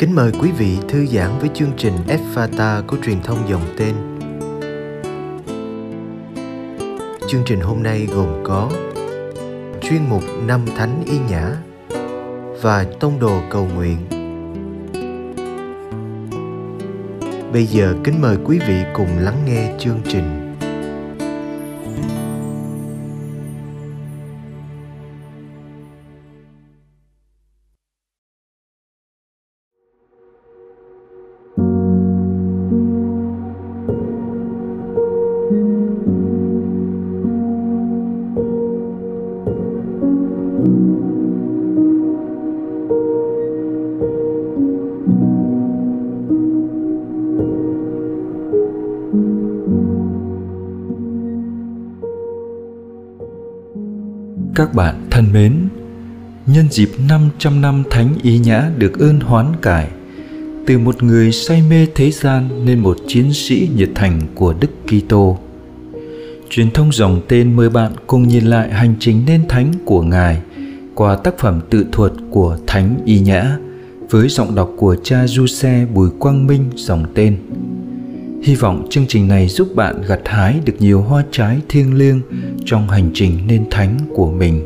Kính mời quý vị thư giãn với chương trình Fata của truyền thông dòng tên. Chương trình hôm nay gồm có chuyên mục năm thánh y nhã và tông đồ cầu nguyện. Bây giờ kính mời quý vị cùng lắng nghe chương trình. Các bạn thân mến, nhân dịp 500 năm Thánh Ý Nhã được ơn hoán cải, từ một người say mê thế gian nên một chiến sĩ nhiệt thành của Đức Kitô. Truyền thông dòng tên mời bạn cùng nhìn lại hành trình nên thánh của Ngài qua tác phẩm tự thuật của Thánh Y Nhã với giọng đọc của cha du xe Bùi Quang Minh dòng tên. Hy vọng chương trình này giúp bạn gặt hái được nhiều hoa trái thiêng liêng trong hành trình nên thánh của mình.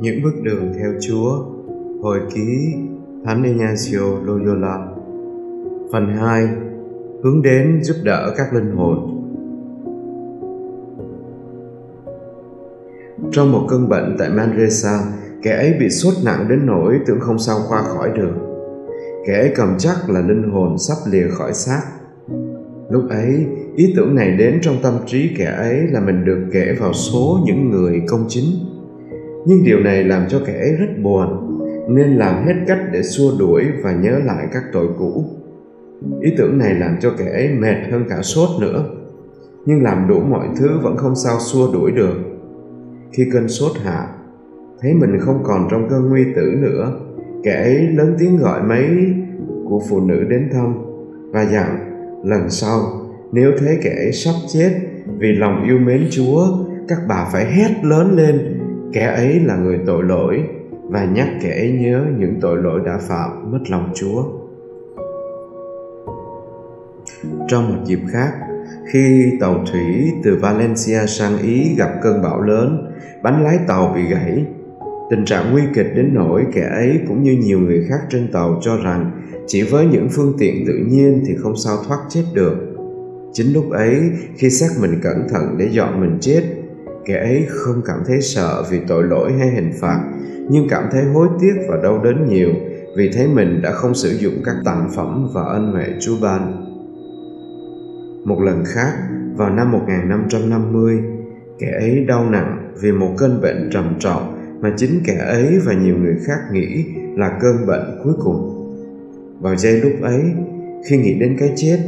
Những bước đường theo Chúa Hồi ký Thánh Ignacio Loyola. Phần 2 Hướng đến giúp đỡ các linh hồn. Trong một cơn bệnh tại Manresa, kẻ ấy bị sốt nặng đến nỗi tưởng không sao qua khỏi được kẻ cầm chắc là linh hồn sắp lìa khỏi xác. Lúc ấy, ý tưởng này đến trong tâm trí kẻ ấy là mình được kể vào số những người công chính. Nhưng điều này làm cho kẻ ấy rất buồn, nên làm hết cách để xua đuổi và nhớ lại các tội cũ. Ý tưởng này làm cho kẻ ấy mệt hơn cả sốt nữa, nhưng làm đủ mọi thứ vẫn không sao xua đuổi được. Khi cơn sốt hạ, thấy mình không còn trong cơn nguy tử nữa kẻ ấy lớn tiếng gọi mấy của phụ nữ đến thăm và dặn, lần sau, nếu thấy kẻ ấy sắp chết vì lòng yêu mến chúa, các bà phải hét lớn lên, kẻ ấy là người tội lỗi và nhắc kẻ ấy nhớ những tội lỗi đã phạm mất lòng chúa. Trong một dịp khác, khi tàu thủy từ valencia sang ý gặp cơn bão lớn, bánh lái tàu bị gãy Tình trạng nguy kịch đến nỗi kẻ ấy cũng như nhiều người khác trên tàu cho rằng chỉ với những phương tiện tự nhiên thì không sao thoát chết được. Chính lúc ấy, khi xác mình cẩn thận để dọn mình chết, kẻ ấy không cảm thấy sợ vì tội lỗi hay hình phạt, nhưng cảm thấy hối tiếc và đau đớn nhiều vì thấy mình đã không sử dụng các tặng phẩm và ân huệ Chúa ban. Một lần khác, vào năm 1550, kẻ ấy đau nặng vì một cơn bệnh trầm trọng mà chính kẻ ấy và nhiều người khác nghĩ là cơn bệnh cuối cùng. Vào giây lúc ấy, khi nghĩ đến cái chết,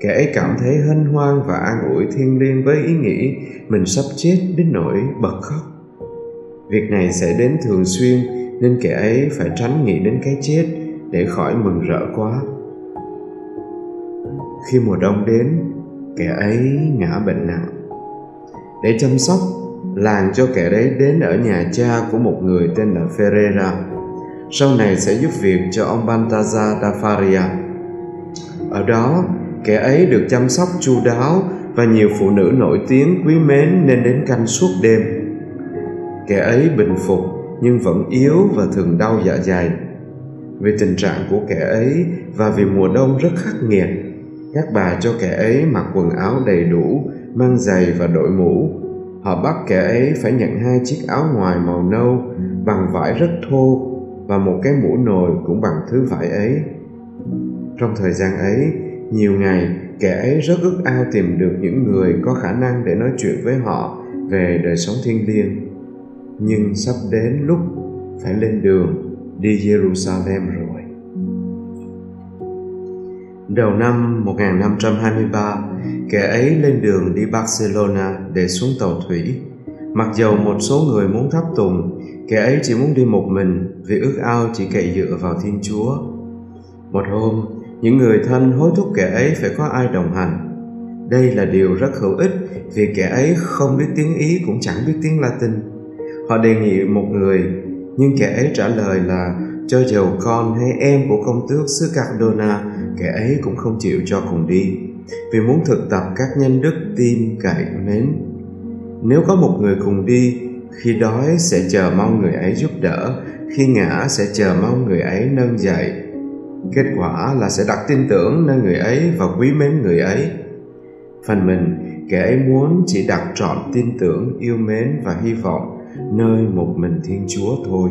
kẻ ấy cảm thấy hân hoan và an ủi thiên liêng với ý nghĩ mình sắp chết đến nỗi bật khóc. Việc này sẽ đến thường xuyên nên kẻ ấy phải tránh nghĩ đến cái chết để khỏi mừng rỡ quá. Khi mùa đông đến, kẻ ấy ngã bệnh nặng. Để chăm sóc làng cho kẻ đấy đến ở nhà cha của một người tên là Ferreira. Sau này sẽ giúp việc cho ông Baltazar da Faria. Ở đó, kẻ ấy được chăm sóc chu đáo và nhiều phụ nữ nổi tiếng quý mến nên đến canh suốt đêm. Kẻ ấy bình phục nhưng vẫn yếu và thường đau dạ dày. Vì tình trạng của kẻ ấy và vì mùa đông rất khắc nghiệt, các bà cho kẻ ấy mặc quần áo đầy đủ, mang giày và đội mũ họ bắt kẻ ấy phải nhận hai chiếc áo ngoài màu nâu bằng vải rất thô và một cái mũ nồi cũng bằng thứ vải ấy trong thời gian ấy nhiều ngày kẻ ấy rất ước ao tìm được những người có khả năng để nói chuyện với họ về đời sống thiêng liêng nhưng sắp đến lúc phải lên đường đi Jerusalem rồi. Đầu năm 1523, kẻ ấy lên đường đi Barcelona để xuống tàu thủy. Mặc dầu một số người muốn thắp tùng, kẻ ấy chỉ muốn đi một mình vì ước ao chỉ cậy dựa vào Thiên Chúa. Một hôm, những người thân hối thúc kẻ ấy phải có ai đồng hành. đây là điều rất hữu ích vì kẻ ấy không biết tiếng ý cũng chẳng biết tiếng latin họ đề nghị một người nhưng kẻ ấy trả lời là cho dầu con hay em của công tước xứ Cardona kẻ ấy cũng không chịu cho cùng đi vì muốn thực tập các nhân đức tin cậy mến. Nếu có một người cùng đi, khi đói sẽ chờ mong người ấy giúp đỡ, khi ngã sẽ chờ mong người ấy nâng dậy. Kết quả là sẽ đặt tin tưởng nơi người ấy và quý mến người ấy. Phần mình, kẻ ấy muốn chỉ đặt trọn tin tưởng, yêu mến và hy vọng nơi một mình thiên chúa thôi.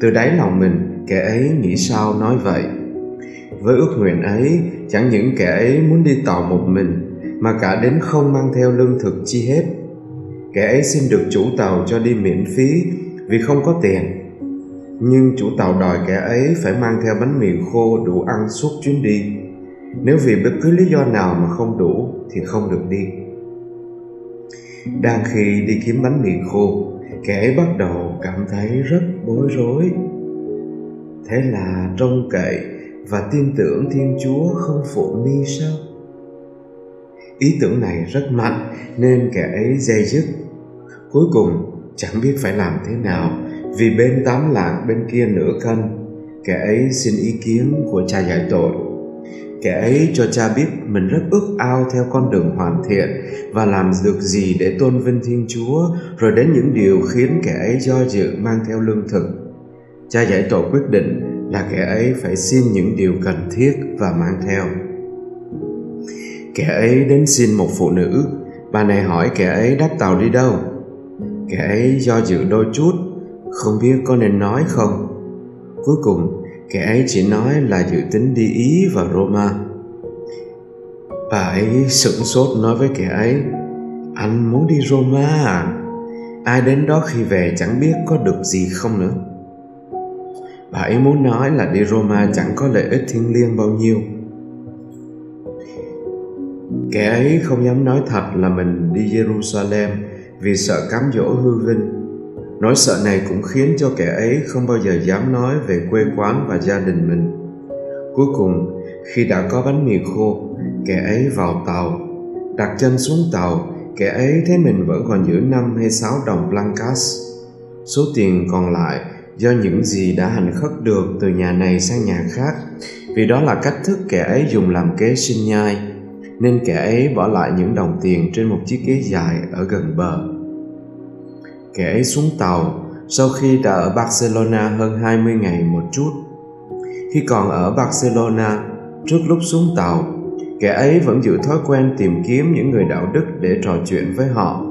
Từ đáy lòng mình, kẻ ấy nghĩ sao nói vậy? Với ước nguyện ấy, chẳng những kẻ ấy muốn đi tàu một mình, mà cả đến không mang theo lương thực chi hết. Kẻ ấy xin được chủ tàu cho đi miễn phí vì không có tiền. Nhưng chủ tàu đòi kẻ ấy phải mang theo bánh mì khô đủ ăn suốt chuyến đi. Nếu vì bất cứ lý do nào mà không đủ thì không được đi. Đang khi đi kiếm bánh mì khô, kẻ ấy bắt đầu cảm thấy rất bối rối. Thế là trông cậy và tin tưởng thiên chúa không phụ ni sao? Ý tưởng này rất mạnh, nên kẻ ấy dây dứt. Cuối cùng, chẳng biết phải làm thế nào, vì bên tám lạng bên kia nửa cân, kẻ ấy xin ý kiến của cha giải tội. Kẻ ấy cho cha biết mình rất ước ao theo con đường hoàn thiện và làm được gì để tôn vinh thiên chúa, rồi đến những điều khiến kẻ ấy do dự mang theo lương thực. Cha giải tội quyết định là kẻ ấy phải xin những điều cần thiết và mang theo. Kẻ ấy đến xin một phụ nữ, bà này hỏi kẻ ấy đáp tàu đi đâu? Kẻ ấy do dự đôi chút, không biết có nên nói không? Cuối cùng, kẻ ấy chỉ nói là dự tính đi ý và roma. Bà ấy sửng sốt nói với kẻ ấy, anh muốn đi roma à? Ai đến đó khi về chẳng biết có được gì không nữa bà ấy muốn nói là đi roma chẳng có lợi ích thiêng liêng bao nhiêu. Kẻ ấy không dám nói thật là mình đi jerusalem vì sợ cám dỗ hư vinh. Nỗi sợ này cũng khiến cho kẻ ấy không bao giờ dám nói về quê quán và gia đình mình. Cuối cùng, khi đã có bánh mì khô, kẻ ấy vào tàu, đặt chân xuống tàu, kẻ ấy thấy mình vẫn còn giữ năm hay sáu đồng blancas. Số tiền còn lại do những gì đã hành khất được từ nhà này sang nhà khác vì đó là cách thức kẻ ấy dùng làm kế sinh nhai nên kẻ ấy bỏ lại những đồng tiền trên một chiếc ghế dài ở gần bờ kẻ ấy xuống tàu sau khi đã ở Barcelona hơn 20 ngày một chút. Khi còn ở Barcelona, trước lúc xuống tàu, kẻ ấy vẫn giữ thói quen tìm kiếm những người đạo đức để trò chuyện với họ,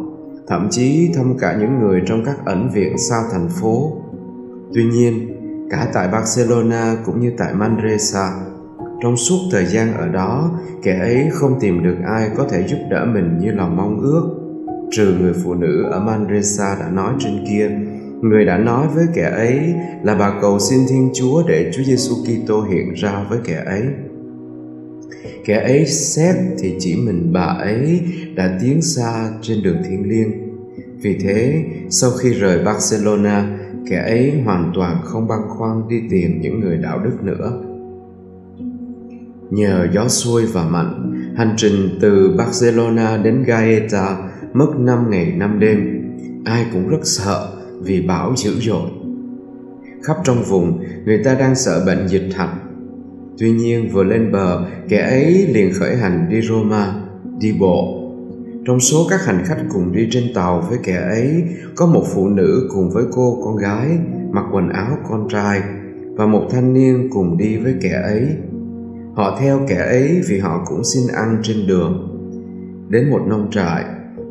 thậm chí thăm cả những người trong các ẩn viện xa thành phố. Tuy nhiên, cả tại Barcelona cũng như tại Manresa, trong suốt thời gian ở đó, kẻ ấy không tìm được ai có thể giúp đỡ mình như lòng mong ước trừ người phụ nữ ở Manresa đã nói trên kia người đã nói với kẻ ấy là bà cầu xin Thiên Chúa để Chúa Giêsu Kitô hiện ra với kẻ ấy. Kẻ ấy xét thì chỉ mình bà ấy đã tiến xa trên đường thiên liêng. Vì thế, sau khi rời Barcelona, kẻ ấy hoàn toàn không băn khoăn đi tìm những người đạo đức nữa. Nhờ gió xuôi và mạnh, hành trình từ Barcelona đến Gaeta mất năm ngày năm đêm. Ai cũng rất sợ vì bão dữ dội. Khắp trong vùng người ta đang sợ bệnh dịch hạch tuy nhiên vừa lên bờ kẻ ấy liền khởi hành đi roma đi bộ trong số các hành khách cùng đi trên tàu với kẻ ấy, có một phụ nữ cùng với cô con gái, mặc quần áo con trai, và một thanh niên cùng đi với kẻ ấy. Họ theo kẻ ấy vì họ cũng xin ăn trên đường. Đến một nông trại,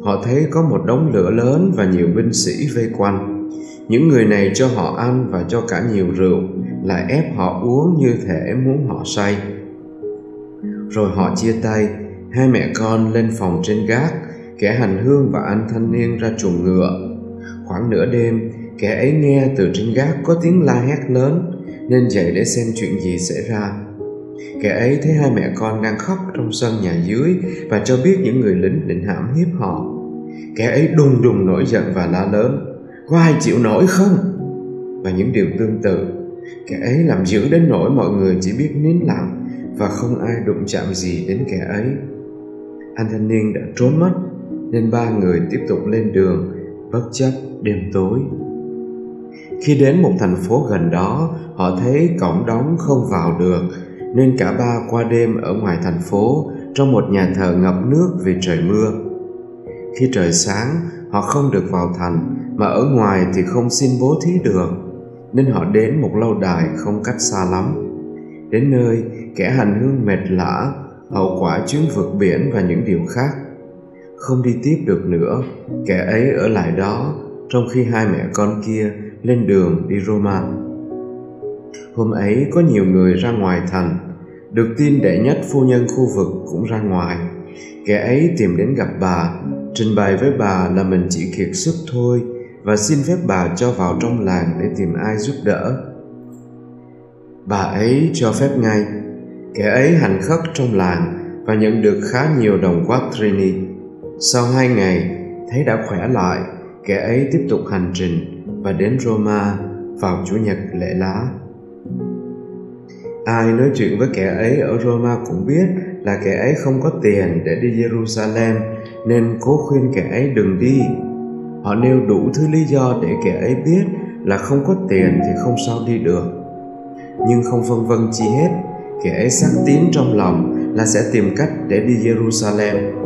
họ thấy có một đống lửa lớn và nhiều binh sĩ vây quanh. Những người này cho họ ăn và cho cả nhiều rượu, lại ép họ uống như thể muốn họ say. Rồi họ chia tay hai mẹ con lên phòng trên gác, kẻ hành hương và anh thanh niên ra chuồng ngựa. Khoảng nửa đêm, kẻ ấy nghe từ trên gác có tiếng la hét lớn, nên dậy để xem chuyện gì xảy ra. Kẻ ấy thấy hai mẹ con đang khóc trong sân nhà dưới và cho biết những người lính định hãm hiếp họ. Kẻ ấy đùng đùng nổi giận và la lớn, có ai chịu nổi không? Và những điều tương tự, kẻ ấy làm dữ đến nỗi mọi người chỉ biết nín lặng và không ai đụng chạm gì đến kẻ ấy anh thanh niên đã trốn mất, nên ba người tiếp tục lên đường, bất chấp đêm tối. Khi đến một thành phố gần đó, họ thấy cổng đóng không vào được, nên cả ba qua đêm ở ngoài thành phố, trong một nhà thờ ngập nước vì trời mưa. Khi trời sáng, họ không được vào thành, mà ở ngoài thì không xin bố thí được, nên họ đến một lâu đài không cách xa lắm. Đến nơi, kẻ hành hương mệt lã hậu quả chuyến vượt biển và những điều khác. Không đi tiếp được nữa, kẻ ấy ở lại đó, trong khi hai mẹ con kia lên đường đi roma. Hôm ấy có nhiều người ra ngoài thành. Được tin đệ nhất phu nhân khu vực cũng ra ngoài. Kẻ ấy tìm đến gặp bà. Trình bày với bà là mình chỉ kiệt sức thôi và xin phép bà cho vào trong làng để tìm ai giúp đỡ. Bà ấy cho phép ngay kẻ ấy hành khất trong làng và nhận được khá nhiều đồng quattrini sau hai ngày, thấy đã khỏe lại, kẻ ấy tiếp tục hành trình và đến roma vào chủ nhật lễ lá. Ai nói chuyện với kẻ ấy ở roma cũng biết là kẻ ấy không có tiền để đi jerusalem, nên cố khuyên kẻ ấy đừng đi. Họ nêu đủ thứ lý do để kẻ ấy biết là không có tiền thì không sao đi được. Nhưng không phân vân chi hết kẻ ấy xác tín trong lòng là sẽ tìm cách để đi jerusalem.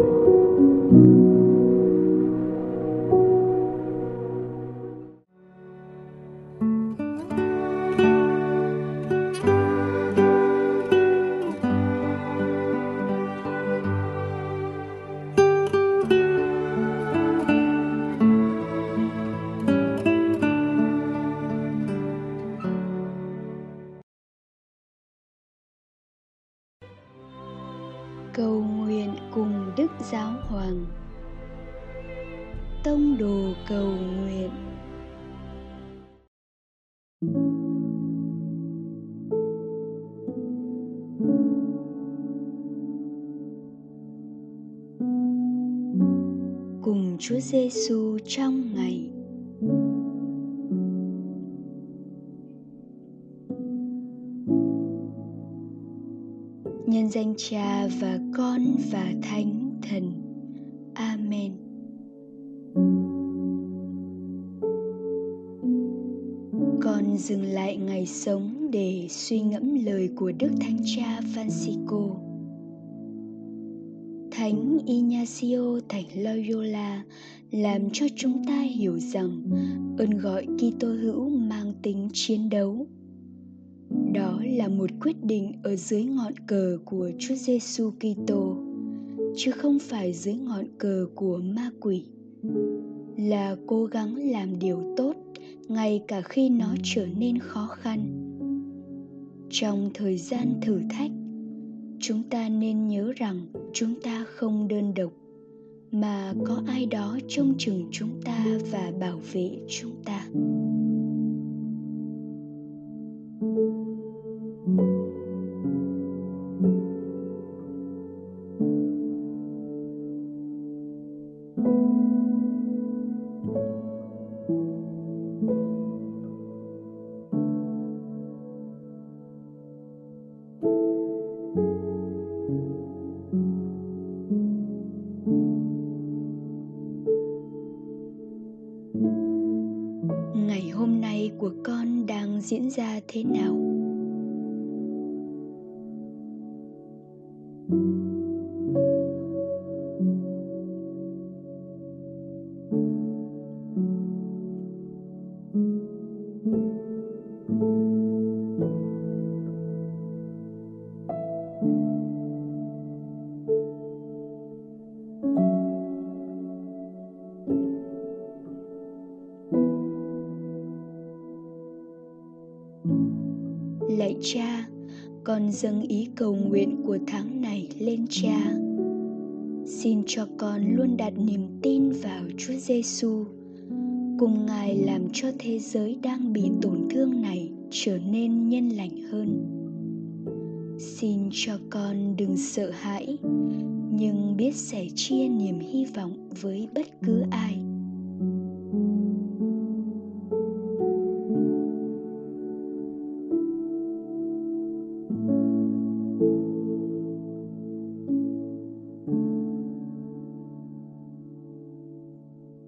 Cầu nguyện cùng đức giáo hoàng. Tông đồ cầu nguyện. Cùng Chúa Giêsu trong ngày nhân danh cha và con và thánh thần. Amen. Con dừng lại ngày sống để suy ngẫm lời của đức thánh cha francisco. Thánh ignacio thành loyola làm cho chúng ta hiểu rằng ơn gọi kitô hữu mang tính chiến đấu đó là một quyết định ở dưới ngọn cờ của Chúa Giêsu Kitô, chứ không phải dưới ngọn cờ của ma quỷ. Là cố gắng làm điều tốt ngay cả khi nó trở nên khó khăn. Trong thời gian thử thách, chúng ta nên nhớ rằng chúng ta không đơn độc mà có ai đó trông chừng chúng ta và bảo vệ chúng ta. Diễn ra thế nào? Cha, con dâng ý cầu nguyện của tháng này lên cha. Xin cho con luôn đặt niềm tin vào chúa giêsu cùng ngài làm cho thế giới đang bị tổn thương này trở nên nhân lành hơn. Xin cho con đừng sợ hãi, nhưng biết sẻ chia niềm hy vọng với bất cứ ai.